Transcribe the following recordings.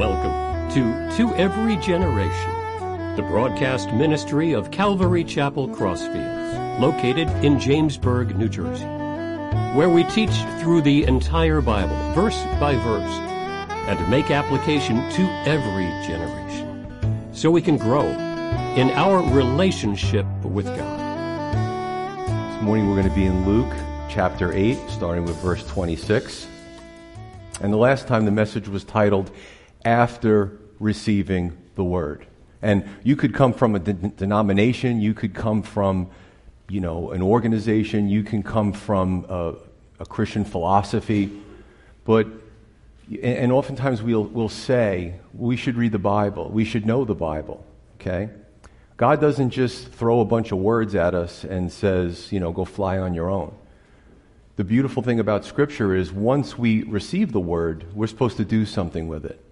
Welcome to To Every Generation, the broadcast ministry of Calvary Chapel Crossfields, located in Jamesburg, New Jersey, where we teach through the entire Bible, verse by verse, and make application to every generation, so we can grow in our relationship with God. This morning we're going to be in Luke chapter 8, starting with verse 26. And the last time the message was titled, After Receiving the Word. And you could come from a de- denomination, you could come from, you know, an organization, you can come from a, a Christian philosophy, but, and oftentimes we'll, we'll say, we should read the Bible, we should know the Bible, okay? God doesn't just throw a bunch of words at us and says, you know, go fly on your own the beautiful thing about Scripture is once we receive the Word, we're supposed to do something with it.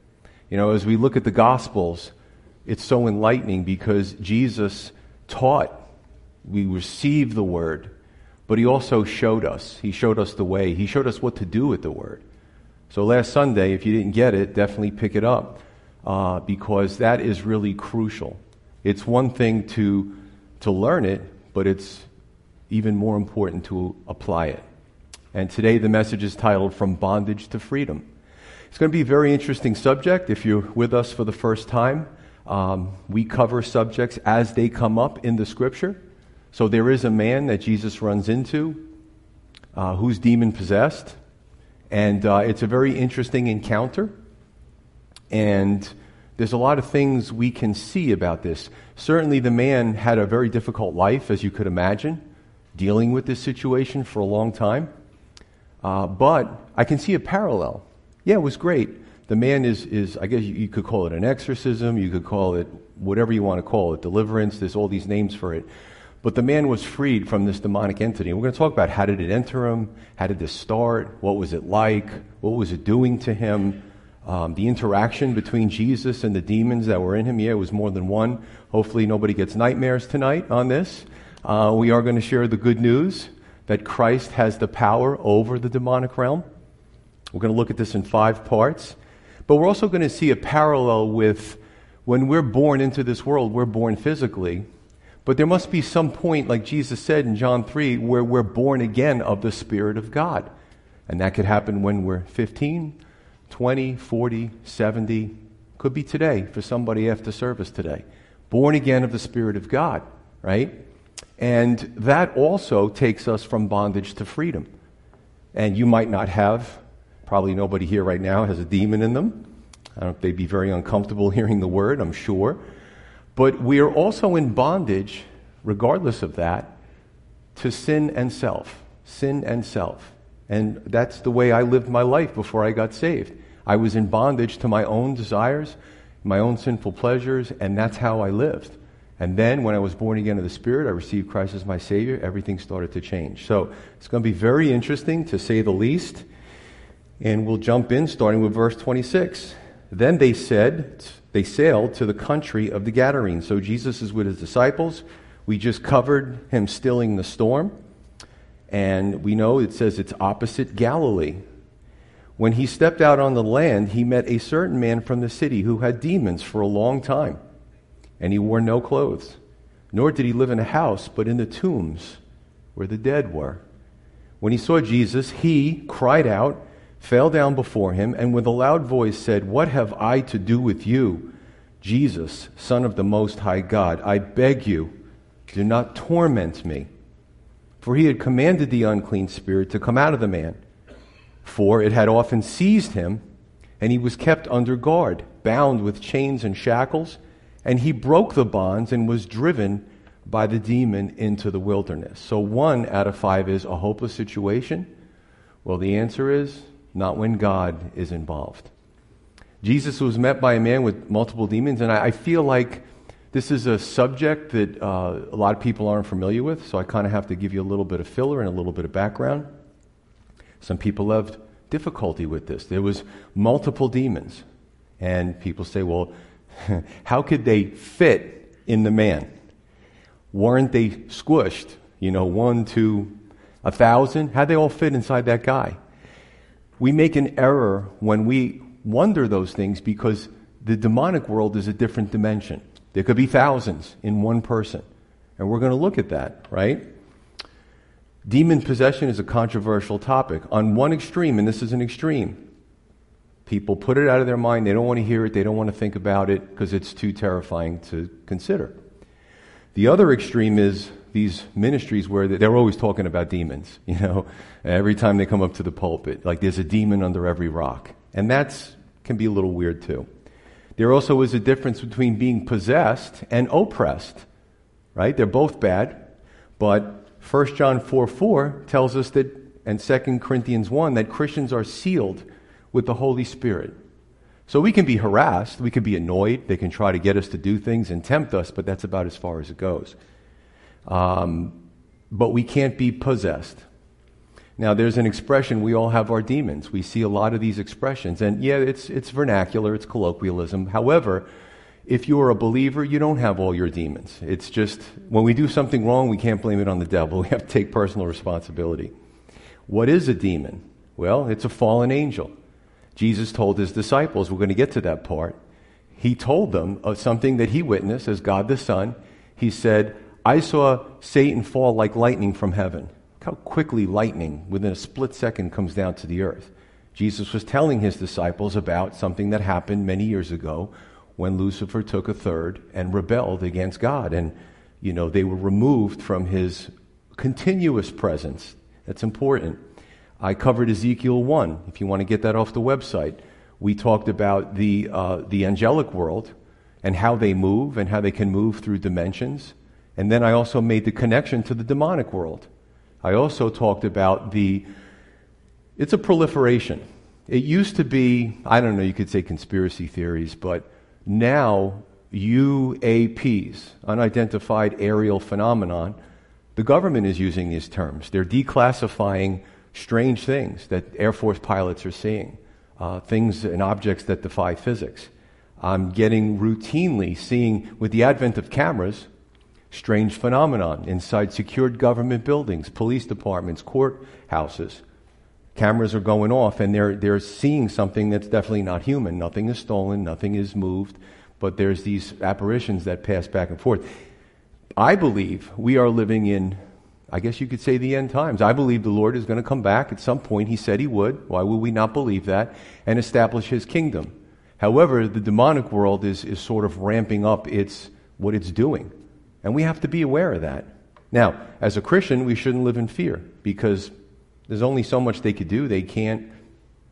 You know, as we look at the Gospels, it's so enlightening because Jesus taught, we received the Word, but He also showed us. He showed us the way, He showed us what to do with the Word. So last Sunday, if you didn't get it, definitely pick it up uh, because that is really crucial. It's one thing to, to learn it, but it's even more important to apply it. And today the message is titled From Bondage to Freedom. It's going to be a very interesting subject. If you're with us for the first time, um, we cover subjects as they come up in the scripture. So there is a man that Jesus runs into uh, who's demon possessed. And uh, it's a very interesting encounter. And there's a lot of things we can see about this. Certainly, the man had a very difficult life, as you could imagine, dealing with this situation for a long time. Uh, but I can see a parallel. Yeah, it was great. The man is, is I guess you, you could call it an exorcism, you could call it whatever you want to call it, deliverance, there's all these names for it. But the man was freed from this demonic entity. We're going to talk about how did it enter him? How did this start? What was it like? What was it doing to him? Um, the interaction between Jesus and the demons that were in him. Yeah, it was more than one. Hopefully, nobody gets nightmares tonight on this. Uh, we are going to share the good news that Christ has the power over the demonic realm. We're going to look at this in five parts. But we're also going to see a parallel with when we're born into this world, we're born physically. But there must be some point, like Jesus said in John 3, where we're born again of the Spirit of God. And that could happen when we're 15, 20, 40, 70. Could be today for somebody after service today. Born again of the Spirit of God, right? And that also takes us from bondage to freedom. And you might not have, probably nobody here right now has a demon in them. I don't they'd be very uncomfortable hearing the word, I'm sure. But we are also in bondage, regardless of that, to sin and self. Sin and self. And that's the way I lived my life before I got saved. I was in bondage to my own desires, my own sinful pleasures, and that's how I lived. And then when I was born again of the Spirit, I received Christ as my Savior, everything started to change. So it's going to be very interesting to say the least. And we'll jump in starting with verse 26. Then they said, they sailed to the country of the Gadarenes. So Jesus is with his disciples. We just covered him stilling the storm. And we know it says it's opposite Galilee. When he stepped out on the land, he met a certain man from the city who had demons for a long time and he wore no clothes. Nor did he live in a house, but in the tombs where the dead were. When he saw Jesus, he cried out, fell down before him, and with a loud voice said, What have I to do with you, Jesus, Son of the Most High God? I beg you, do not torment me. For he had commanded the unclean spirit to come out of the man. For it had often seized him, and he was kept under guard, bound with chains and shackles and he broke the bonds and was driven by the demon into the wilderness. So, one out of five is a hopeless situation. Well, the answer is not when God is involved. Jesus was met by a man with multiple demons, and I, I feel like this is a subject that uh, a lot of people aren't familiar with, so I kind of have to give you a little bit of filler and a little bit of background. Some people have difficulty with this. There was multiple demons, and people say, well, How could they fit in the man? Weren't they squished? You know, one to a thousand? How'd they all fit inside that guy? We make an error when we wonder those things because the demonic world is a different dimension. There could be thousands in one person. And we're going to look at that, right? Demon possession is a controversial topic. On one extreme, and this is an extreme, people put it out of their mind. They don't want to hear it. They don't want to think about it because it's too terrifying to consider. The other extreme is these ministries where they're always talking about demons, you know, every time they come up to the pulpit, like there's a demon under every rock. And that can be a little weird too. There also is a difference between being possessed and oppressed, right? They're both bad, but 1 John 4 4 tells us that, and 2 Corinthians 1, that Christians are sealed with the Holy Spirit. So we can be harassed, we can be annoyed, they can try to get us to do things and tempt us, but that's about as far as it goes. Um, but we can't be possessed. Now, there's an expression, we all have our demons. We see a lot of these expressions. And yeah, it's, it's vernacular, it's colloquialism. However, if you're a believer, you don't have all your demons. It's just when we do something wrong, we can't blame it on the devil. We have to take personal responsibility. What is a demon? Well, it's a fallen angel. Jesus told his disciples, we're going to get to that part. He told them of something that he witnessed as God the Son. He said, I saw Satan fall like lightning from heaven. Look how quickly lightning, within a split second, comes down to the earth. Jesus was telling his disciples about something that happened many years ago when Lucifer took a third and rebelled against God. And, you know, they were removed from his continuous presence. That's important. I covered Ezekiel 1, if you want to get that off the website. We talked about the, uh, the angelic world and how they move and how they can move through dimensions. And then I also made the connection to the demonic world. I also talked about the, it's a proliferation. It used to be, I don't know, you could say conspiracy theories, but now UAPs, unidentified aerial phenomenon, the government is using these terms. They're declassifying strange things that Air Force pilots are seeing, uh, things and objects that defy physics. I'm getting routinely seeing, with the advent of cameras, strange phenomenon inside secured government buildings, police departments, courthouses. Cameras are going off and they're, they're seeing something that's definitely not human. Nothing is stolen, nothing is moved, but there's these apparitions that pass back and forth. I believe we are living in, I guess you could say, the end times. I believe the Lord is going to come back at some point. He said he would. Why would we not believe that? And establish his kingdom. However, the demonic world is, is sort of ramping up its, what it's doing. And we have to be aware of that. Now, as a Christian, we shouldn't live in fear because there's only so much they could do. They can't,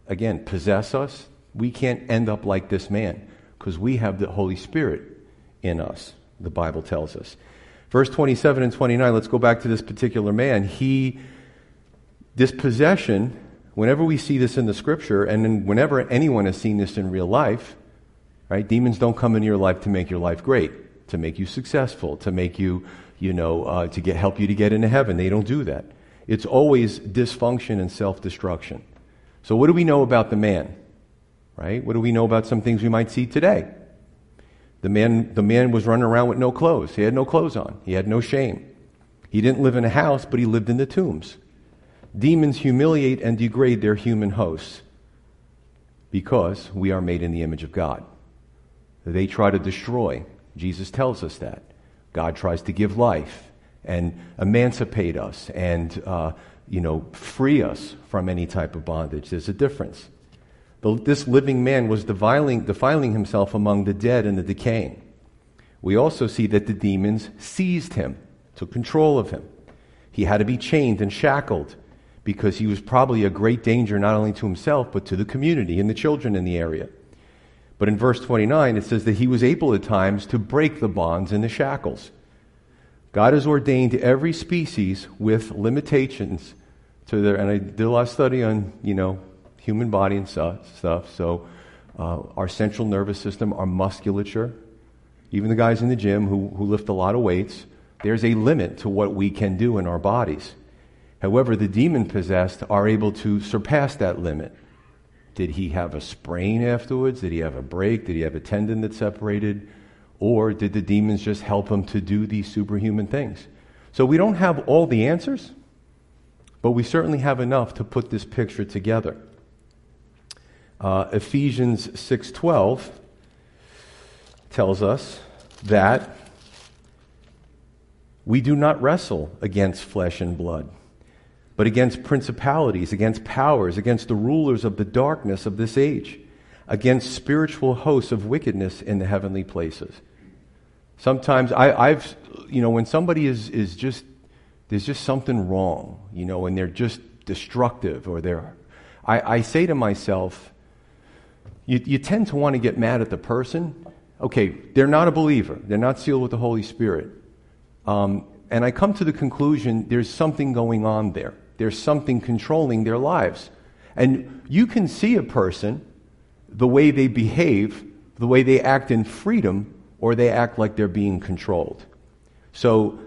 again, possess us. We can't end up like this man because we have the Holy Spirit in us, the Bible tells us. Verse 27 and 29, let's go back to this particular man. He, this possession, whenever we see this in the scripture, and whenever anyone has seen this in real life, right, demons don't come into your life to make your life great to make you successful, to make you, you know, uh, to get, help you to get into heaven. They don't do that. It's always dysfunction and self destruction. So, what do we know about the man? Right? What do we know about some things we might see today? The man, the man was running around with no clothes. He had no clothes on. He had no shame. He didn't live in a house, but he lived in the tombs. Demons humiliate and degrade their human hosts because we are made in the image of God. They try to destroy Jesus tells us that. God tries to give life and emancipate us and, uh, you know, free us from any type of bondage. There's a difference. The, this living man was defiling, defiling himself among the dead and the decaying. We also see that the demons seized him, took control of him. He had to be chained and shackled because he was probably a great danger not only to himself, but to the community and the children in the area. But in verse 29, it says that he was able at times to break the bonds and the shackles. God has ordained every species with limitations to their, and I did a lot of study on, you know, human body and stuff. So, uh, our central nervous system, our musculature, even the guys in the gym who, who lift a lot of weights, there's a limit to what we can do in our bodies. However, the demon possessed are able to surpass that limit. Did he have a sprain afterwards? Did he have a break? Did he have a tendon that separated? Or did the demons just help him to do these superhuman things? So we don't have all the answers, but we certainly have enough to put this picture together. Uh, Ephesians 6:12 tells us that we do not wrestle against flesh and blood, but against principalities, against powers, against the rulers of the darkness of this age, against spiritual hosts of wickedness in the heavenly places. Sometimes I, have you know, when somebody is, is just, there's just something wrong, you know, and they're just destructive or they're, I, I say to myself, you, you tend to want to get mad at the person. Okay, they're not a believer. They're not sealed with the Holy Spirit. Um, and I come to the conclusion there's something going on there. There's something controlling their lives. And you can see a person, the way they behave, the way they act in freedom, or they act like they're being controlled. So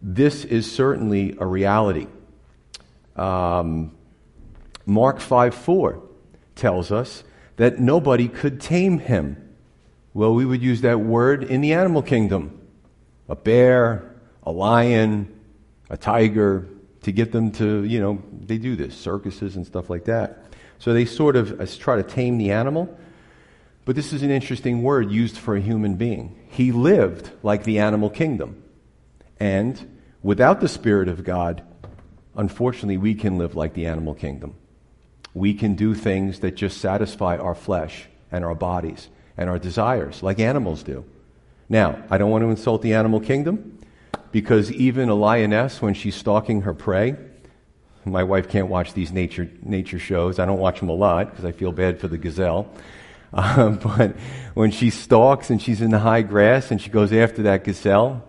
this is certainly a reality. Um, Mark 5 4 tells us that nobody could tame him. Well, we would use that word in the animal kingdom a bear, a lion, a tiger, to get them to, you know, they do this, circuses and stuff like that. So they sort of uh, try to tame the animal. But this is an interesting word used for a human being. He lived like the animal kingdom. And without the Spirit of God, unfortunately, we can live like the animal kingdom. We can do things that just satisfy our flesh and our bodies and our desires, like animals do. Now, I don't want to insult the animal kingdom because even a lioness, when she's stalking her prey, my wife can't watch these nature, nature shows. I don't watch them a lot because I feel bad for the gazelle. Uh, but when she stalks and she's in the high grass and she goes after that gazelle,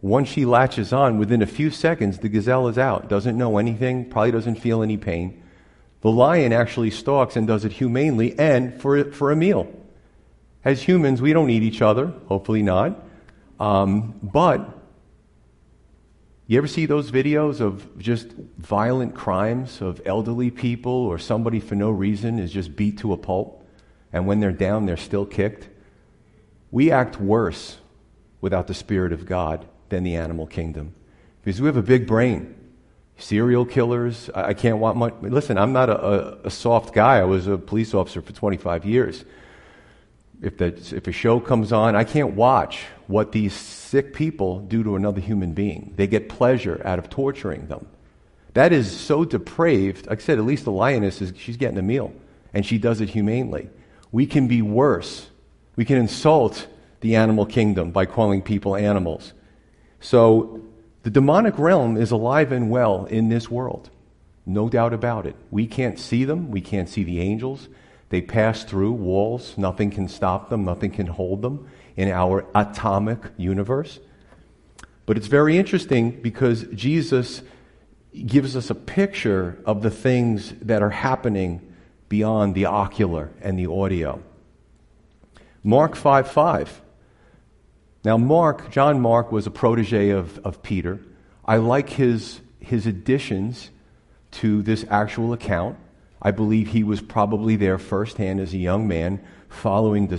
once she latches on, within a few seconds, the gazelle is out. Doesn't know anything, probably doesn't feel any pain. The lion actually stalks and does it humanely and for, for a meal. As humans, we don't eat each other, hopefully not. Um, but you ever see those videos of just violent crimes of elderly people or somebody for no reason is just beat to a pulp? and when they're down, they're still kicked. We act worse without the Spirit of God than the animal kingdom because we have a big brain. Serial killers, I can't want much. Listen, I'm not a, a, a soft guy. I was a police officer for 25 years. If, that, if a show comes on, I can't watch what these sick people do to another human being. They get pleasure out of torturing them. That is so depraved. Like I said, at least the lioness is she's getting a meal, and she does it humanely we can be worse. We can insult the animal kingdom by calling people animals. So the demonic realm is alive and well in this world. No doubt about it. We can't see them. We can't see the angels. They pass through walls. Nothing can stop them. Nothing can hold them in our atomic universe. But it's very interesting because Jesus gives us a picture of the things that are happening beyond the ocular and the audio. Mark 5 5. Now, Mark, John Mark, was a protege of, of Peter. I like his, his additions to this actual account. I believe he was probably there firsthand as a young man, following the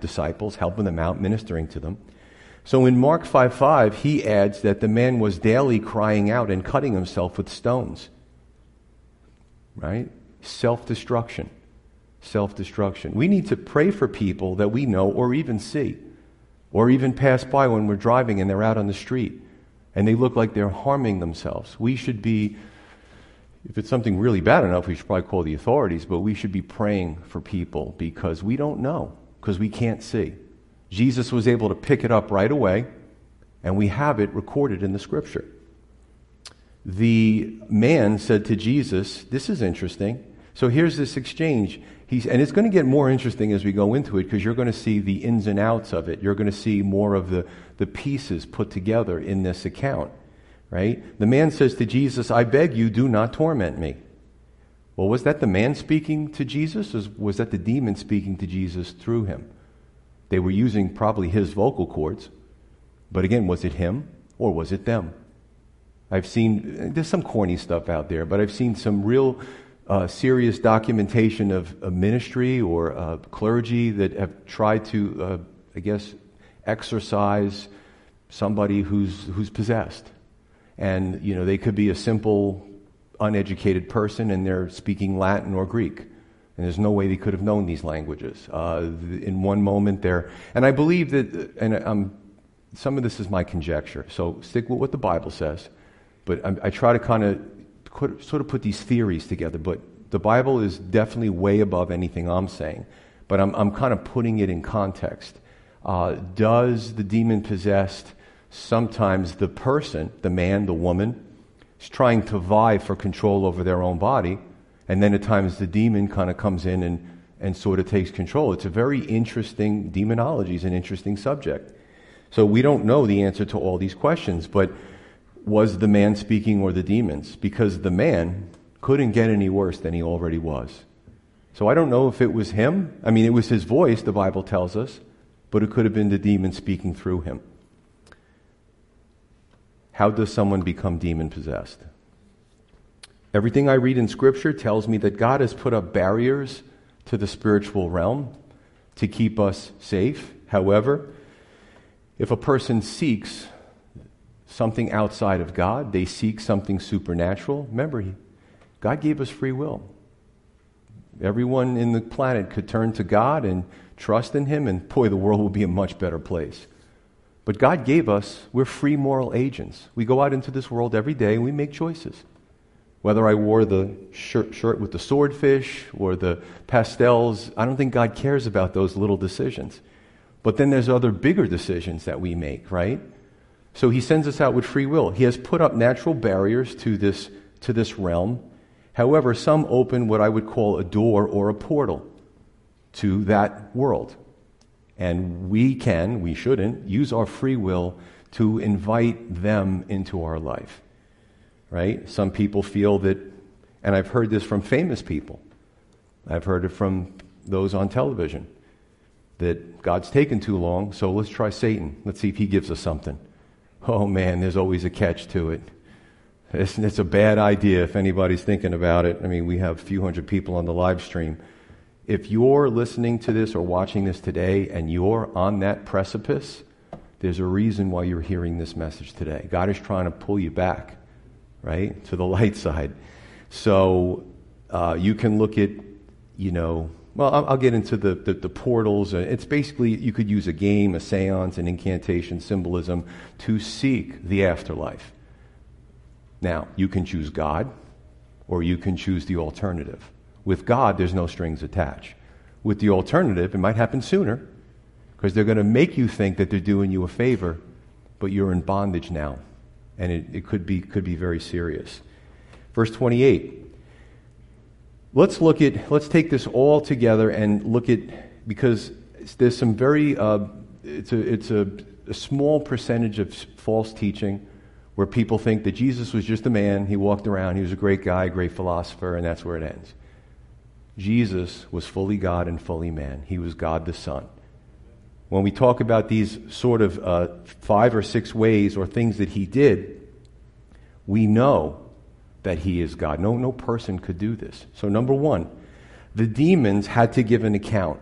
disciples, helping them out, ministering to them. So in Mark 5 5, he adds that the man was daily crying out and cutting himself with stones. Right? self destruction. Self destruction. We need to pray for people that we know or even see, or even pass by when we're driving and they're out on the street and they look like they're harming themselves. We should be, if it's something really bad enough, we should probably call the authorities, but we should be praying for people because we don't know, because we can't see. Jesus was able to pick it up right away, and we have it recorded in the scripture. The man said to Jesus, This is interesting. So here's this exchange. He's, and it's going to get more interesting as we go into it because you're going to see the ins and outs of it. You're going to see more of the, the pieces put together in this account, right? The man says to Jesus, I beg you, do not torment me. Well, was that the man speaking to Jesus, or was that the demon speaking to Jesus through him? They were using probably his vocal cords, but again, was it him or was it them? I've seen, there's some corny stuff out there, but I've seen some real uh, serious documentation of a ministry or uh, clergy that have tried to, uh, I guess, exorcise somebody who's, who's possessed. And, you know, they could be a simple, uneducated person and they're speaking Latin or Greek. And there's no way they could have known these languages. Uh, in one moment, there, and I believe that, and um, some of this is my conjecture, so stick with what the Bible says. But I, I try to kind of sort of put these theories together. But the Bible is definitely way above anything I'm saying. But I'm, I'm kind of putting it in context. Uh, does the demon possessed sometimes the person, the man, the woman, is trying to vie for control over their own body? And then at times the demon kind of comes in and, and sort of takes control. It's a very interesting, demonology is an interesting subject. So we don't know the answer to all these questions, but was the man speaking or the demons? Because the man couldn't get any worse than he already was. So I don't know if it was him. I mean, it was his voice, the Bible tells us, but it could have been the demon speaking through him. How does someone become demon possessed? Everything I read in Scripture tells me that God has put up barriers to the spiritual realm to keep us safe. However, if a person seeks something outside of God, they seek something supernatural. Remember, God gave us free will. Everyone in the planet could turn to God and trust in Him, and boy, the world will be a much better place. But God gave us, we're free moral agents. We go out into this world every day and we make choices. Whether I wore the shirt, shirt with the swordfish or the pastels, I don't think God cares about those little decisions. But then there's other bigger decisions that we make, right? So he sends us out with free will. He has put up natural barriers to this, to this realm. However, some open what I would call a door or a portal to that world. And we can, we shouldn't, use our free will to invite them into our life. Right? Some people feel that, and I've heard this from famous people, I've heard it from those on television, that God's taken too long, so let's try Satan. Let's see if he gives us something oh man, there's always a catch to it. It's, it's, a bad idea if anybody's thinking about it. I mean, we have a few hundred people on the live stream. If you're listening to this or watching this today and you're on that precipice, there's a reason why you're hearing this message today. God is trying to pull you back, right, to the light side. So uh, you can look at, you know, well, I'll, I'll get into the, the, the, portals. It's basically, you could use a game, a seance, an incantation, symbolism to seek the afterlife. Now, you can choose God or you can choose the alternative. With God, there's no strings attached. With the alternative, it might happen sooner because they're going to make you think that they're doing you a favor, but you're in bondage now. And it, it could, be, could be very serious. Verse 28 let's look at, let's take this all together and look at, because there's some very, uh, it's, a, it's a, a small percentage of false teaching where people think that Jesus was just a man, he walked around, he was a great guy, great philosopher, and that's where it ends. Jesus was fully God and fully man. He was God the Son. When we talk about these sort of uh, five or six ways or things that he did, we know that he is God. No, no person could do this. So, number one, the demons had to give an account.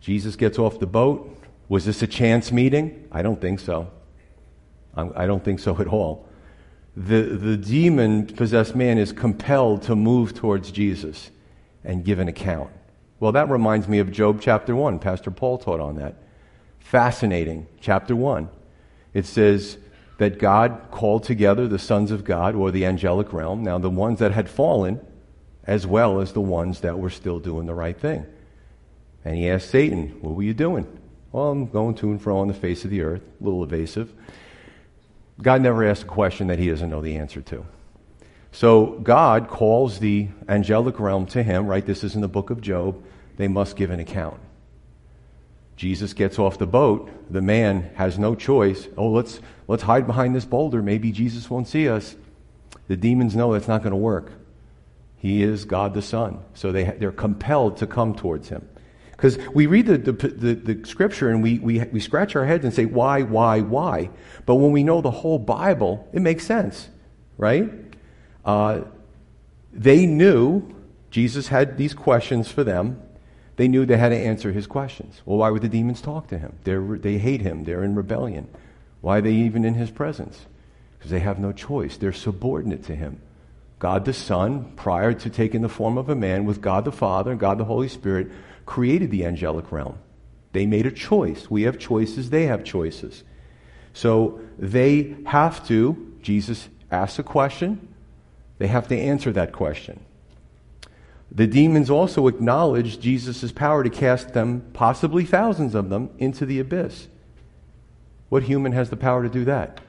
Jesus gets off the boat. Was this a chance meeting? I don't think so. I don't think so at all. The, the demon possessed man is compelled to move towards Jesus and give an account. Well, that reminds me of Job chapter 1. Pastor Paul taught on that. Fascinating. Chapter 1. It says, that God called together the sons of God or the angelic realm, now the ones that had fallen, as well as the ones that were still doing the right thing. And he asked Satan, What were you doing? Well, I'm going to and fro on the face of the earth, a little evasive. God never asks a question that he doesn't know the answer to. So God calls the angelic realm to him, right? This is in the book of Job. They must give an account. Jesus gets off the boat. The man has no choice. Oh, let's, let's hide behind this boulder. Maybe Jesus won't see us. The demons know that's not going to work. He is God the Son. So they, they're compelled to come towards him. Because we read the, the, the, the, scripture and we, we, we scratch our heads and say, why, why, why? But when we know the whole Bible, it makes sense, right? Uh, they knew Jesus had these questions for them. They knew they had to answer his questions. Well, why would the demons talk to him? They're, they hate him. They're in rebellion. Why are they even in his presence? Because they have no choice. They're subordinate to him. God the Son, prior to taking the form of a man, with God the Father and God the Holy Spirit, created the angelic realm. They made a choice. We have choices, they have choices. So they have to, Jesus asks a question, they have to answer that question. The demons also acknowledge Jesus' power to cast them, possibly thousands of them, into the abyss. What human has the power to do that?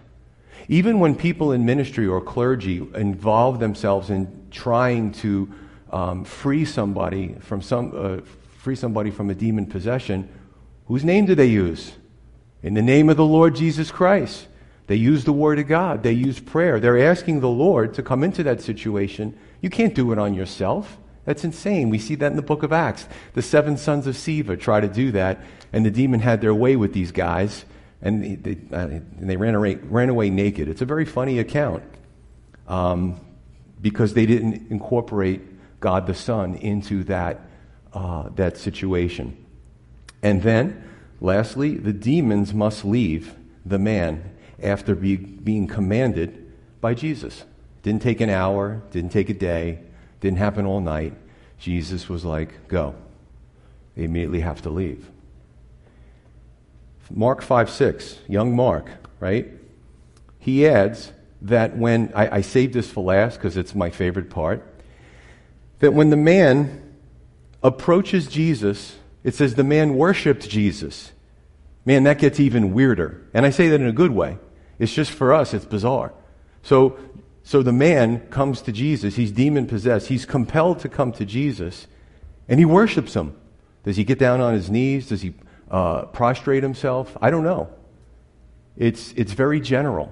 Even when people in ministry or clergy involve themselves in trying to um, free somebody from some, uh, free somebody from a demon possession, whose name do they use? In the name of the Lord Jesus Christ. They use the Word of God. They use prayer. They're asking the Lord to come into that situation. You can't do it on yourself. That's insane. We see that in the book of Acts. The seven sons of Sceva try to do that, and the demon had their way with these guys, and they, uh, and they ran, away, ran away naked. It's a very funny account um, because they didn't incorporate God the Son into that, uh, that situation. And then, lastly, the demons must leave the man after be, being commanded by Jesus. Didn't take an hour, didn't take a day, didn't happen all night. Jesus was like, go. They immediately have to leave. Mark 5 6, young Mark, right? He adds that when, I, I saved this for last because it's my favorite part, that when the man approaches Jesus, it says the man worshiped Jesus. Man, that gets even weirder. And I say that in a good way. It's just for us, it's bizarre. So so the man comes to Jesus. He's demon possessed. He's compelled to come to Jesus, and he worships him. Does he get down on his knees? Does he uh, prostrate himself? I don't know. It's, it's very general.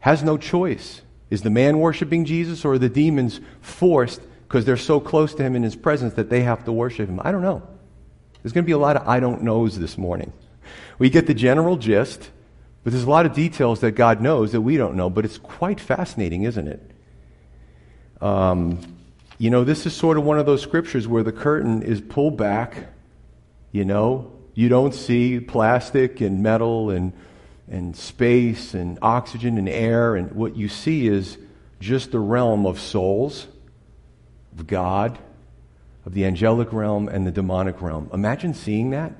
Has no choice. Is the man worshiping Jesus, or are the demons forced because they're so close to him in his presence that they have to worship him? I don't know. There's going to be a lot of I don't knows this morning. We get the general gist. But there's a lot of details that God knows that we don't know, but it's quite fascinating, isn't it? Um, you know, this is sort of one of those scriptures where the curtain is pulled back. You know, you don't see plastic and metal and, and space and oxygen and air, and what you see is just the realm of souls, of God, of the angelic realm, and the demonic realm. Imagine seeing that.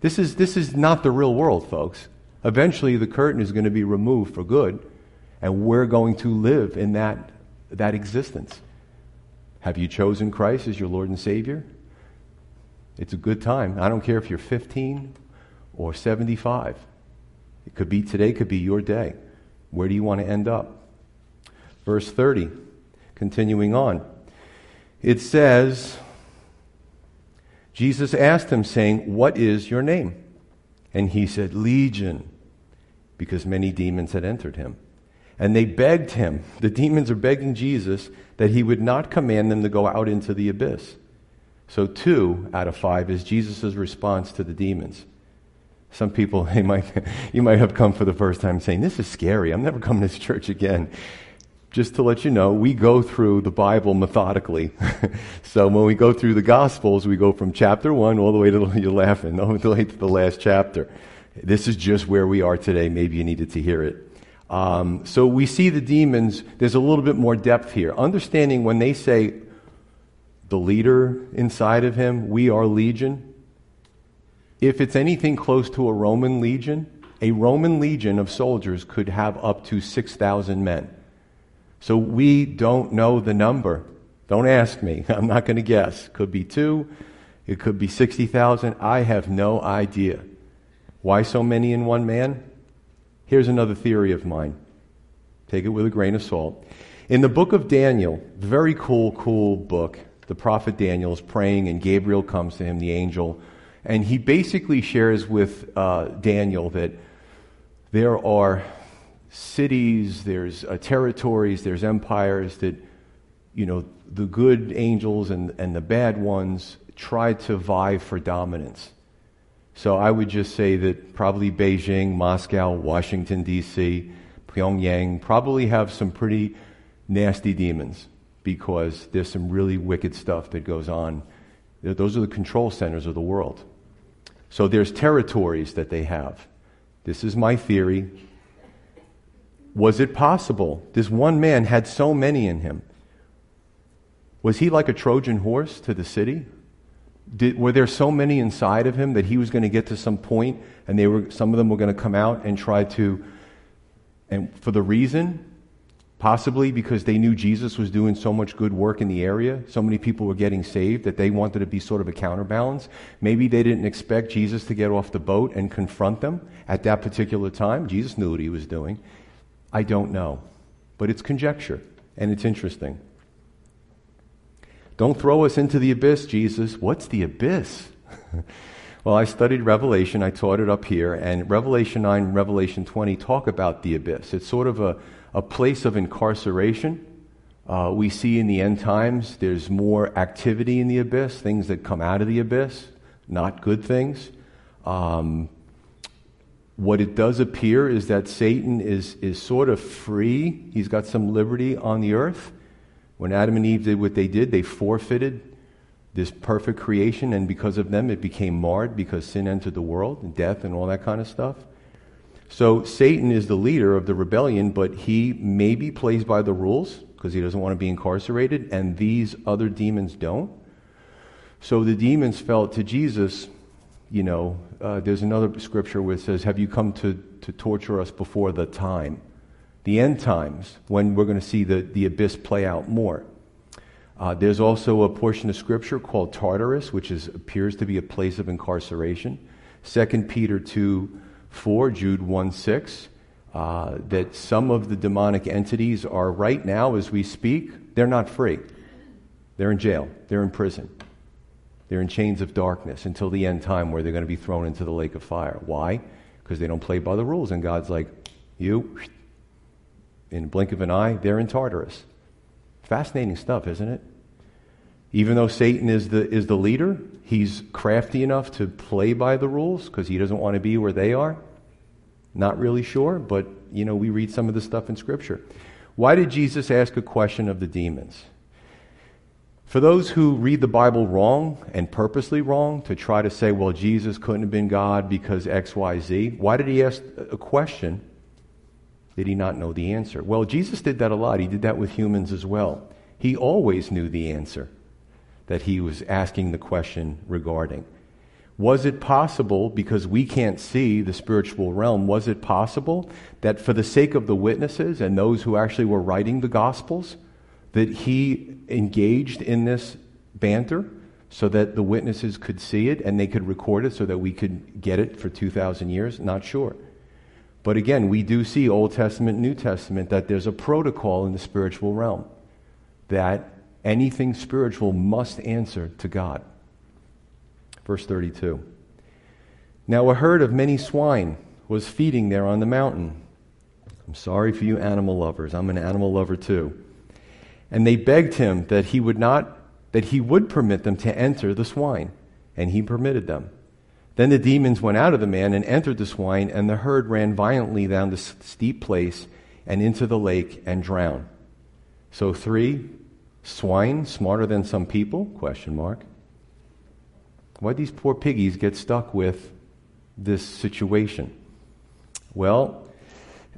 This is, this is not the real world, folks. Eventually, the curtain is going to be removed for good, and we're going to live in that, that existence. Have you chosen Christ as your Lord and Savior? It's a good time. I don't care if you're 15 or 75. It could be today, could be your day. Where do you want to end up? Verse 30, continuing on. It says, Jesus asked him, saying, What is your name? And he said, Legion, because many demons had entered him. And they begged him, the demons are begging Jesus, that he would not command them to go out into the abyss. So, two out of five is Jesus' response to the demons. Some people, might, you might have come for the first time saying, This is scary. I'm never coming to this church again. Just to let you know, we go through the Bible methodically. so when we go through the Gospels, we go from chapter 1 all the way to, you're laughing, all the way to the last chapter. This is just where we are today. Maybe you needed to hear it. Um, so we see the demons, there's a little bit more depth here. Understanding when they say the leader inside of him, we are legion. If it's anything close to a Roman legion, a Roman legion of soldiers could have up to 6,000 men. So we don't know the number. Don't ask me. I'm not going to guess. Could be two. It could be 60,000. I have no idea. Why so many in one man? Here's another theory of mine. Take it with a grain of salt. In the book of Daniel, the very cool, cool book, the prophet Daniel is praying, and Gabriel comes to him, the angel, and he basically shares with uh, Daniel that there are cities, there's uh, territories, there's empires that, you know, the good angels and, and the bad ones try to vie for dominance. So I would just say that probably Beijing, Moscow, Washington, D.C., Pyongyang probably have some pretty nasty demons because there's some really wicked stuff that goes on. Those are the control centers of the world. So there's territories that they have. This is my theory Was it possible? This one man had so many in him. Was he like a Trojan horse to the city? Did, were there so many inside of him that he was going to get to some point and they were, some of them were going to come out and try to, and for the reason, possibly because they knew Jesus was doing so much good work in the area, so many people were getting saved that they wanted to be sort of a counterbalance. Maybe they didn't expect Jesus to get off the boat and confront them at that particular time. Jesus knew what he was doing. I don't know. But it's conjecture, and it's interesting. Don't throw us into the abyss, Jesus. What's the abyss? well, I studied Revelation. I taught it up here. And Revelation 9 and Revelation 20 talk about the abyss. It's sort of a, a place of incarceration. Uh, we see in the end times there's more activity in the abyss, things that come out of the abyss, not good things. Um, what it does appear is that Satan is, is sort of free. He's got some liberty on the earth. When Adam and Eve did what they did, they forfeited this perfect creation, and because of them, it became marred because sin entered the world and death and all that kind of stuff. So Satan is the leader of the rebellion, but he maybe plays by the rules because he doesn't want to be incarcerated, and these other demons don't. So the demons felt to Jesus, you know, uh, there's another scripture where it says, Have you come to, to torture us before the time? the end times when we're going to see the, the abyss play out more. Uh, there's also a portion of scripture called Tartarus, which is, appears to be a place of incarceration. 2 Peter 2 4, Jude 1 6, uh, that some of the demonic entities are right now, as we speak, they're not free. They're in jail, they're in prison. They're in chains of darkness until the end time where they're going to be thrown into the lake of fire. Why? Because they don't play by the rules. And God's like, you, in blink of an eye, they're in Tartarus. Fascinating stuff, isn't it? Even though Satan is the, is the leader, he's crafty enough to play by the rules because he doesn't want to be where they are. Not really sure, but you know, we read some of the stuff in Scripture. Why did Jesus ask a question of the demons? For those who read the Bible wrong and purposely wrong to try to say, well, Jesus couldn't have been God because X, Y, Z, why did he ask a question did he not know the answer? Well, Jesus did that a lot. He did that with humans as well. He always knew the answer that he was asking the question regarding. Was it possible, because we can't see the spiritual realm, was it possible that for the sake of the witnesses and those who actually were writing the Gospels, that he engaged in this banter so that the witnesses could see it and they could record it so that we could get it for 2,000 years? Not sure. But again, we do see Old Testament, New Testament, that there's a protocol in the spiritual realm that anything spiritual must answer to God. Verse 32. Now a herd of many swine was feeding there on the mountain. I'm sorry for you animal lovers. I'm an animal lover too. And they begged him that he would not that he would permit them to enter the swine, and he permitted them. Then the demons went out of the man and entered the swine, and the herd ran violently down the steep place and into the lake and drowned. So three swine smarter than some people? Question mark. Why'd these poor piggies get stuck with this situation? Well,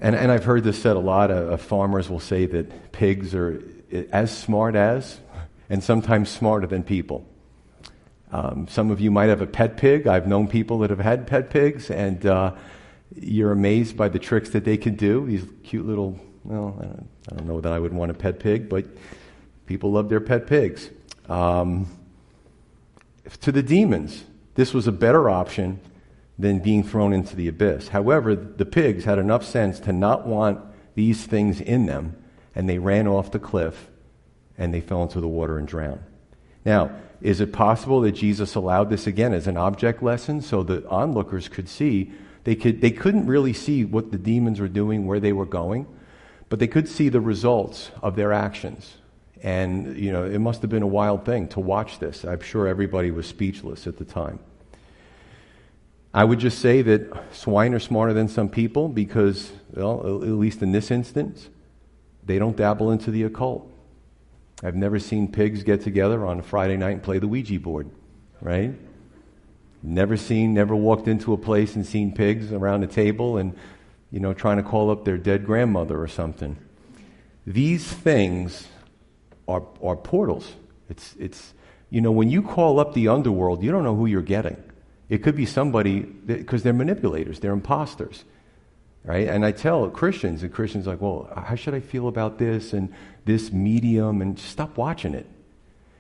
and, and I've heard this said a lot. Farmers will say that pigs are as smart as, and sometimes smarter than people. Um, some of you might have a pet pig. I've known people that have had pet pigs, and uh, you're amazed by the tricks that they can do. These cute little, well, I don't, I don't, know that I would want a pet pig, but people love their pet pigs. Um, to the demons, this was a better option than being thrown into the abyss. However, the pigs had enough sense to not want these things in them, and they ran off the cliff and they fell into the water and drowned. Now, is it possible that Jesus allowed this again as an object lesson so the onlookers could see? They, could, they couldn't really see what the demons were doing, where they were going, but they could see the results of their actions. And, you know, it must have been a wild thing to watch this. I'm sure everybody was speechless at the time. I would just say that swine are smarter than some people because, well, at least in this instance, they don't dabble into the occult. I've never seen pigs get together on a Friday night and play the Ouija board, right? Never seen, never walked into a place and seen pigs around a table and, you know, trying to call up their dead grandmother or something. These things are, are portals. It's, it's, you know, when you call up the underworld, you don't know who you're getting. It could be somebody, because they're manipulators, they're imposters. Right? And I tell Christians, and Christians like, well, how should I feel about this and this medium? And stop watching it.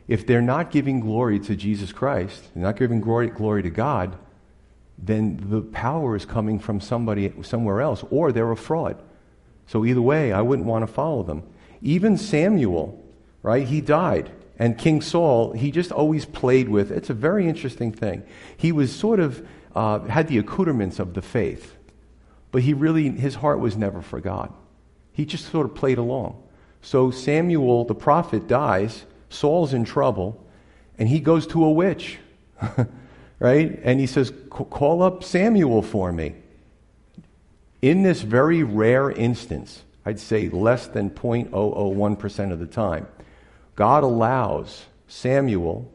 If they're not giving glory to Jesus Christ, they're not giving glory, glory to God, then the power is coming from somebody somewhere else, or they're a fraud. So either way, I wouldn't want to follow them. Even Samuel, right? He died. And King Saul, he just always played with. It's a very interesting thing. He was sort of uh, had the accoutrements of the faith, but he really his heart was never for God. He just sort of played along. So Samuel, the prophet, dies. Saul's in trouble, and he goes to a witch, right? And he says, "Call up Samuel for me." In this very rare instance, I'd say less than 0.001% of the time, God allows Samuel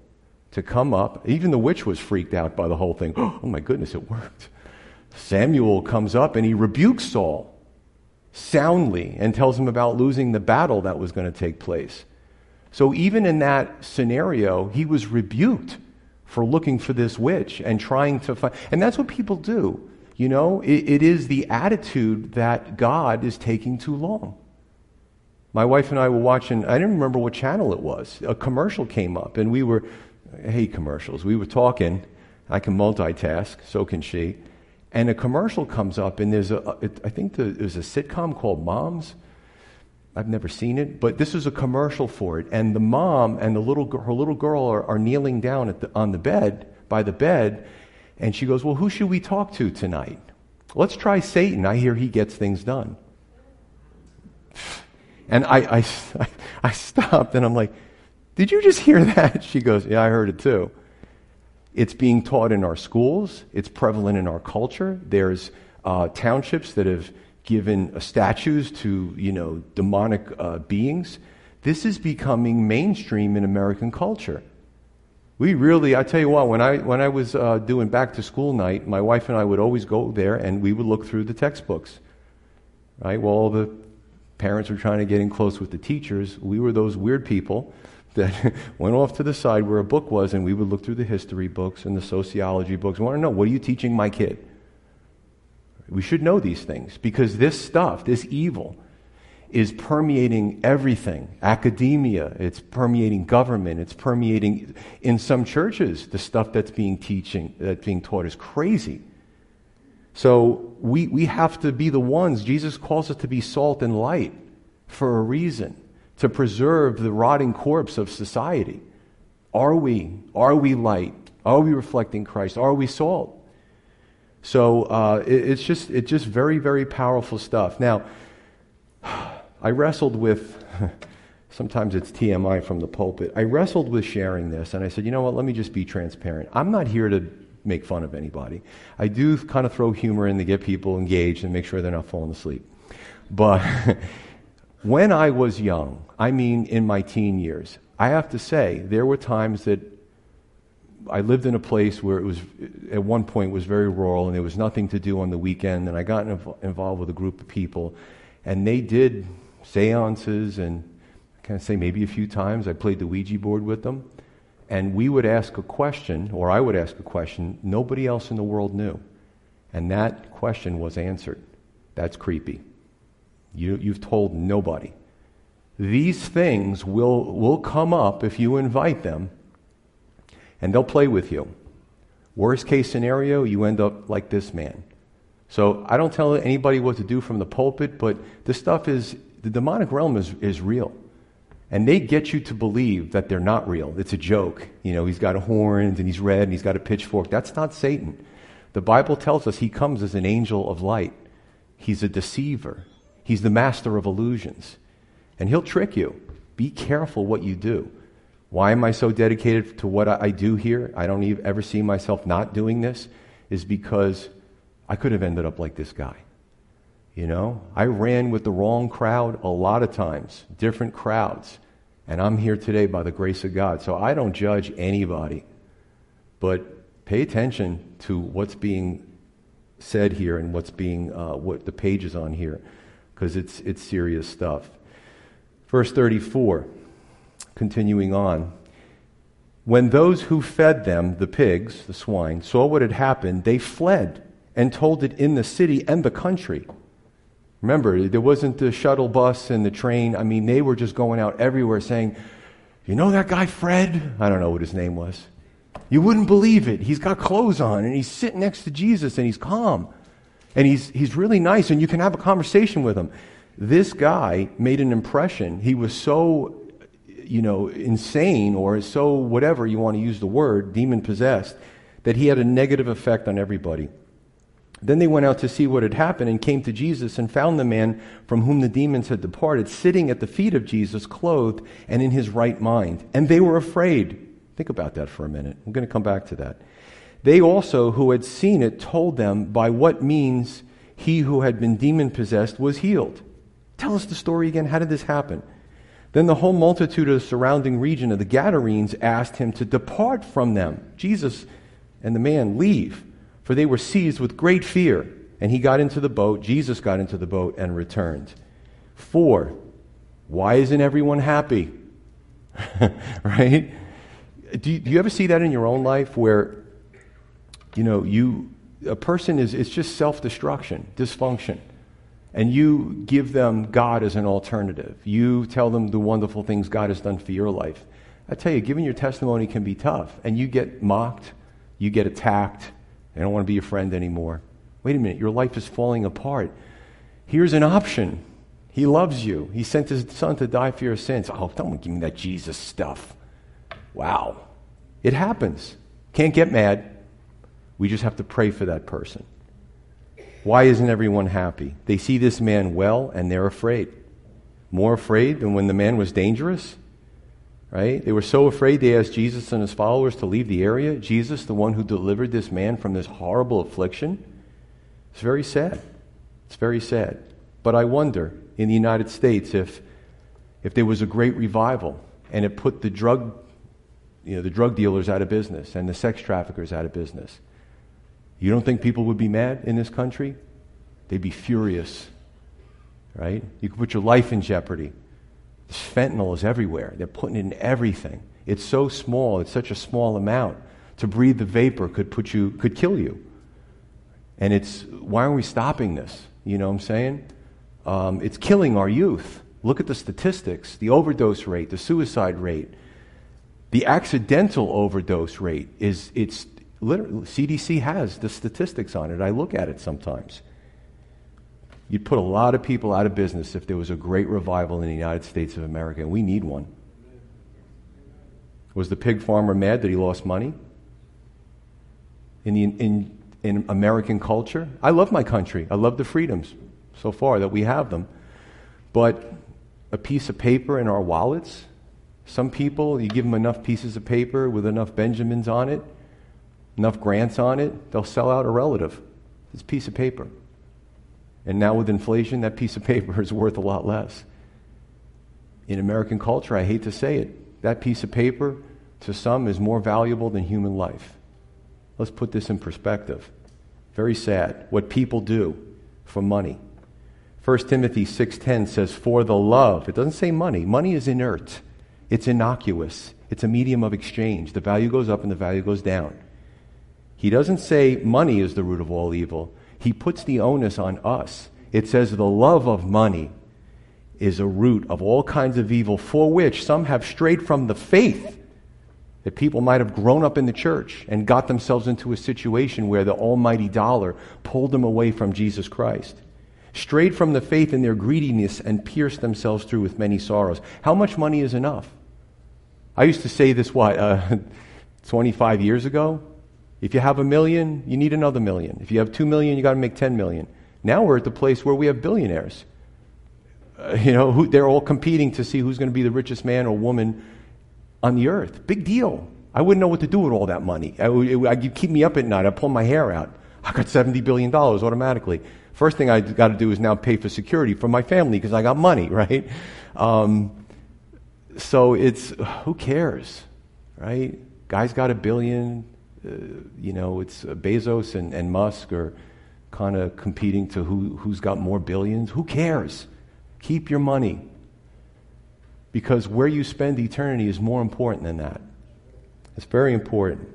to come up. Even the witch was freaked out by the whole thing. Oh my goodness, it worked. Samuel comes up and he rebukes Saul soundly and tells him about losing the battle that was going to take place. So even in that scenario, he was rebuked for looking for this witch and trying to find. And that's what people do. You know, it, it is the attitude that God is taking too long. My wife and I were watching, I didn't remember what channel it was. A commercial came up, and we were, hate commercials. We were talking. I can multitask, so can she. And a commercial comes up, and there's a, it, I think the, there's a sitcom called Moms. I've never seen it, but this is a commercial for it. And the mom and the little, her little girl are, are kneeling down the, on the bed, by the bed, and she goes, Well, who should we talk to tonight? Let's try Satan. I hear he gets things done. And I, I, I stopped and I'm like, Did you just hear that? She goes, Yeah, I heard it too. It's being taught in our schools, it's prevalent in our culture. There's uh, townships that have given uh, statues to, you know, demonic uh, beings. This is becoming mainstream in American culture. We really, I tell you what, when I, when I was uh, doing back to school night, my wife and I would always go there and we would look through the textbooks. Right? Well, all the parents were trying to get in close with the teachers. We were those weird people that went off to the side where a book was, and we would look through the history books and the sociology books. We want to know what are you teaching my kid? We should know these things because this stuff, this evil, is permeating everything academia, it's permeating government, it's permeating in some churches. The stuff that's being teaching, that's being taught is crazy. So we, we have to be the ones. Jesus calls us to be salt and light for a reason, to preserve the rotting corpse of society. Are we? Are we light? Are we reflecting Christ? Are we salt? So uh, it, it's just it's just very very powerful stuff. Now, I wrestled with. Sometimes it's TMI from the pulpit. I wrestled with sharing this, and I said, you know what? Let me just be transparent. I'm not here to make fun of anybody. I do kind of throw humor in to get people engaged and make sure they're not falling asleep. But when I was young, I mean in my teen years, I have to say there were times that I lived in a place where it was at one point was very rural and there was nothing to do on the weekend and I got inv- involved with a group of people and they did seances and I can say maybe a few times I played the Ouija board with them and we would ask a question, or I would ask a question, nobody else in the world knew. And that question was answered. That's creepy. You, you've told nobody. These things will, will come up if you invite them, and they'll play with you. Worst case scenario, you end up like this man. So I don't tell anybody what to do from the pulpit, but this stuff is, the demonic realm is, is real. And they get you to believe that they're not real. It's a joke. You know, he's got a horns and he's red and he's got a pitchfork. That's not Satan. The Bible tells us he comes as an angel of light. He's a deceiver. He's the master of illusions. And he'll trick you. Be careful what you do. Why am I so dedicated to what I do here? I don't even ever see myself not doing this, is because I could have ended up like this guy. You know, I ran with the wrong crowd a lot of times, different crowds. And I'm here today by the grace of God. So I don't judge anybody. But pay attention to what's being said here and what's being, uh, what the page is on here, because it's, it's serious stuff. Verse 34, continuing on. When those who fed them, the pigs, the swine, saw what had happened, they fled and told it in the city and the country. Remember, there wasn't the shuttle bus and the train. I mean, they were just going out everywhere saying, You know that guy, Fred? I don't know what his name was. You wouldn't believe it. He's got clothes on and he's sitting next to Jesus and he's calm and he's, he's really nice and you can have a conversation with him. This guy made an impression. He was so, you know, insane or so whatever you want to use the word, demon possessed, that he had a negative effect on everybody. Then they went out to see what had happened and came to Jesus and found the man from whom the demons had departed sitting at the feet of Jesus, clothed and in his right mind. And they were afraid. Think about that for a minute. I'm going to come back to that. They also, who had seen it, told them by what means he who had been demon possessed was healed. Tell us the story again. How did this happen? Then the whole multitude of the surrounding region of the Gadarenes asked him to depart from them. Jesus and the man leave for they were seized with great fear. And he got into the boat, Jesus got into the boat, and returned. Four, why isn't everyone happy? right? Do you, do you ever see that in your own life where, you know, you, a person is, it's just self destruction, dysfunction. And you give them God as an alternative. You tell them the wonderful things God has done for your life. I tell you, giving your testimony can be tough. And you get mocked, you get attacked, I don't want to be your friend anymore. Wait a minute, your life is falling apart. Here's an option. He loves you. He sent his son to die for your sins. Oh, don't give me that Jesus stuff. Wow. It happens. Can't get mad. We just have to pray for that person. Why isn't everyone happy? They see this man well and they're afraid. More afraid than when the man was dangerous? right? They were so afraid they asked Jesus and his followers to leave the area. Jesus, the one who delivered this man from this horrible affliction. It's very sad. It's very sad. But I wonder in the United States if, if there was a great revival and it put the drug, you know, the drug dealers out of business and the sex traffickers out of business. You don't think people would be mad in this country? They'd be furious, right? You could put your life in jeopardy. This fentanyl is everywhere. They're putting it in everything. It's so small, it's such a small amount. To breathe the vapor could put you could kill you. And it's why are we stopping this? You know what I'm saying? Um, it's killing our youth. Look at the statistics, the overdose rate, the suicide rate. The accidental overdose rate is it's literally CDC has the statistics on it. I look at it sometimes. You'd put a lot of people out of business if there was a great revival in the United States of America, and we need one. Was the pig farmer mad that he lost money? In, the, in, in American culture? I love my country. I love the freedoms so far that we have them. But a piece of paper in our wallets, some people, you give them enough pieces of paper with enough Benjamins on it, enough grants on it, they'll sell out a relative. This piece of paper. And now with inflation, that piece of paper is worth a lot less. In American culture, I hate to say it, that piece of paper to some is more valuable than human life. Let's put this in perspective. Very sad what people do for money. 1 Timothy 6:10 says for the love. It doesn't say money. Money is inert. It's innocuous. It's a medium of exchange. The value goes up and the value goes down. He doesn't say money is the root of all evil he puts the onus on us. It says the love of money is a root of all kinds of evil for which some have strayed from the faith that people might have grown up in the church and got themselves into a situation where the almighty dollar pulled them away from Jesus Christ. Strayed from the faith in their greediness and pierced themselves through with many sorrows. How much money is enough? I used to say this, what, uh, 25 years ago? If you have a million, you need another million. If you have two million, you got to make 10 million. Now we're at the place where we have billionaires. Uh, you know, who, they're all competing to see who's going to be the richest man or woman on the earth. Big deal. I wouldn't know what to do with all that money. I, it, I, keep me up at night. I'd pull my hair out. I got $70 billion automatically. First thing I got to do is now pay for security for my family because I got money, right? Um, so it's, who cares, right? Guy's got a billion, uh, you know, it's uh, Bezos and, and Musk are kind of competing to who, who's got more billions. Who cares? Keep your money. Because where you spend eternity is more important than that. It's very important.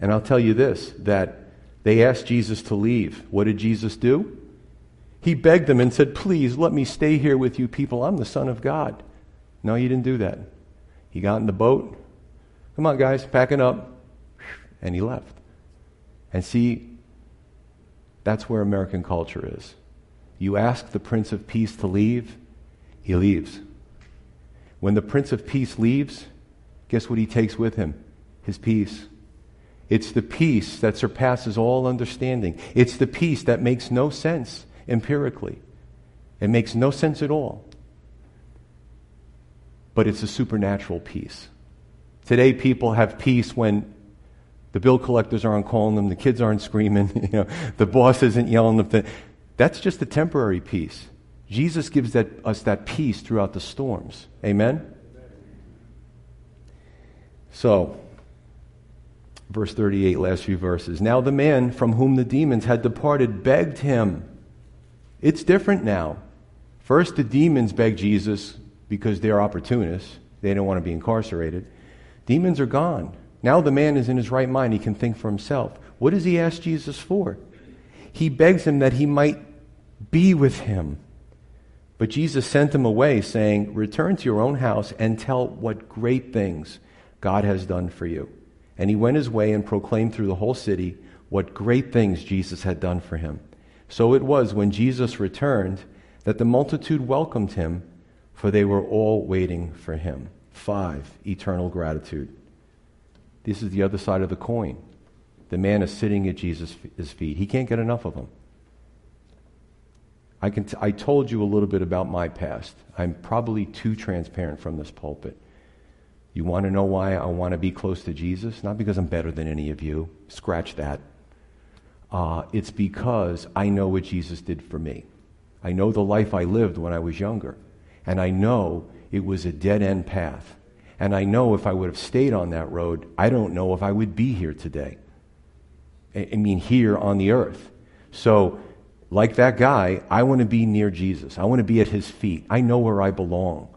And I'll tell you this that they asked Jesus to leave. What did Jesus do? He begged them and said, Please let me stay here with you people. I'm the Son of God. No, he didn't do that. He got in the boat. Come on, guys, packing up. And he left. And see, that's where American culture is. You ask the Prince of Peace to leave, he leaves. When the Prince of Peace leaves, guess what he takes with him? His peace. It's the peace that surpasses all understanding. It's the peace that makes no sense empirically. It makes no sense at all. But it's a supernatural peace. Today, people have peace when the bill collectors aren't calling them, the kids aren't screaming, you know, the boss isn't yelling. Them. That's just a temporary peace. Jesus gives that, us that peace throughout the storms. Amen? So, verse 38, last few verses. Now the man from whom the demons had departed begged him. It's different now. First, the demons begged Jesus because they're opportunists. They don't want to be incarcerated. Demons are gone. Now the man is in his right mind. He can think for himself. What does he ask Jesus for? He begs him that he might be with him. But Jesus sent him away, saying, Return to your own house and tell what great things God has done for you. And he went his way and proclaimed through the whole city what great things Jesus had done for him. So it was when Jesus returned that the multitude welcomed him, for they were all waiting for him. Five, eternal gratitude. This is the other side of the coin. The man is sitting at Jesus' feet. He can't get enough of him. I, can t- I told you a little bit about my past. I'm probably too transparent from this pulpit. You want to know why I want to be close to Jesus? Not because I'm better than any of you. Scratch that. Uh, it's because I know what Jesus did for me. I know the life I lived when I was younger. And I know it was a dead end path. And I know if I would have stayed on that road, I don't know if I would be here today. I mean, here on the earth. So, like that guy, I want to be near Jesus. I want to be at his feet. I know where I belong.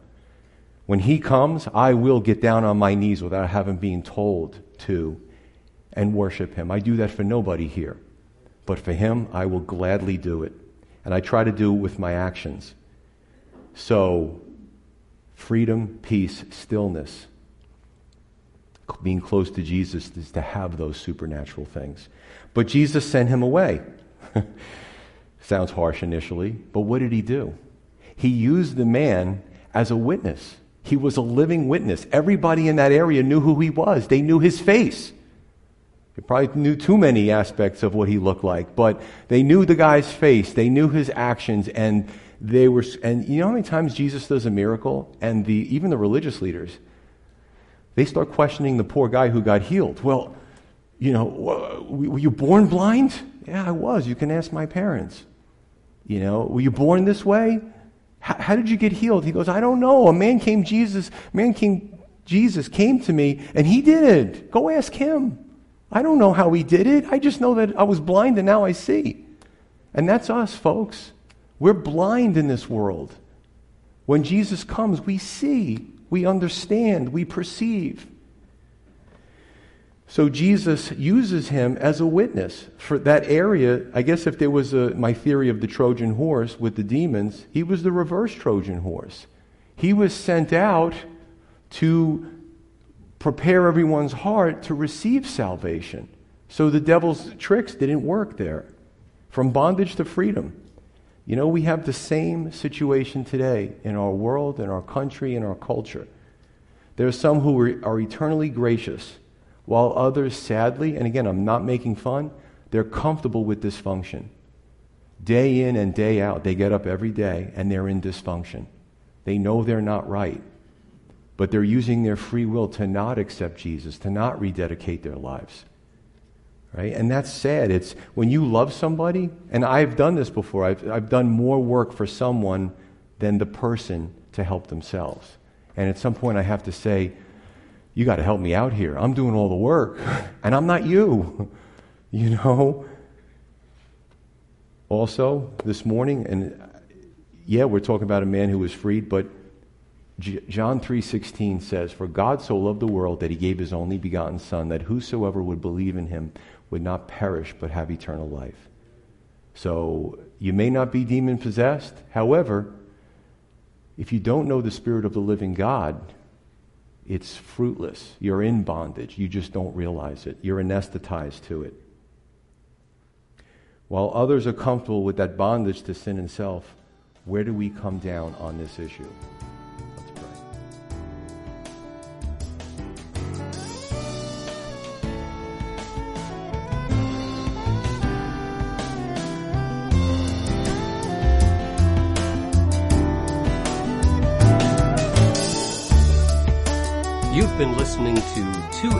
When he comes, I will get down on my knees without having been told to and worship him. I do that for nobody here. But for him, I will gladly do it. And I try to do it with my actions. So, freedom, peace, stillness, being close to Jesus is to have those supernatural things. But Jesus sent him away. Sounds harsh initially, but what did he do? He used the man as a witness. He was a living witness. Everybody in that area knew who he was, they knew his face. They probably knew too many aspects of what he looked like, but they knew the guy's face, they knew his actions, and they were. And you know how many times Jesus does a miracle, and the even the religious leaders, they start questioning the poor guy who got healed. Well, you know, were you born blind? Yeah, I was. You can ask my parents. You know, were you born this way? How, how did you get healed? He goes, I don't know. A man came, Jesus, man came, Jesus came to me, and he did it. Go ask him. I don't know how he did it. I just know that I was blind and now I see. And that's us, folks. We're blind in this world. When Jesus comes, we see, we understand, we perceive. So Jesus uses him as a witness for that area. I guess if there was a, my theory of the Trojan horse with the demons, he was the reverse Trojan horse. He was sent out to prepare everyone's heart to receive salvation. So the devil's tricks didn't work there. From bondage to freedom. You know, we have the same situation today in our world, in our country, in our culture. There are some who are, eternally gracious, while others, sadly, and again, I'm not making fun, they're comfortable with dysfunction. Day in and day out, they get up every day and they're in dysfunction. They know they're not right but they're using their free will to not accept Jesus, to not rededicate their lives. Right? And that's sad. It's when you love somebody, and I've done this before, I've, I've done more work for someone than the person to help themselves. And at some point, I have to say, You got to help me out here. I'm doing all the work, and I'm not you. you know? Also, this morning, and uh, yeah, we're talking about a man who was freed, but John 3:16 says, "For God so loved the world that he gave his only begotten son that whosoever would believe in him would not perish but have eternal life." So, you may not be demon possessed. However, if you don't know the spirit of the living God, it's fruitless. You're in bondage. You just don't realize it. You're anesthetized to it. While others are comfortable with that bondage to sin and self, where do we come down on this issue?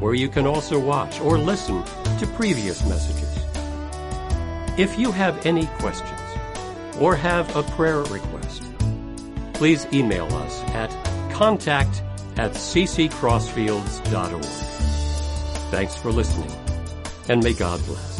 where you can also watch or listen to previous messages. If you have any questions or have a prayer request, please email us at contact at cccrossfields.org. Thanks for listening, and may God bless.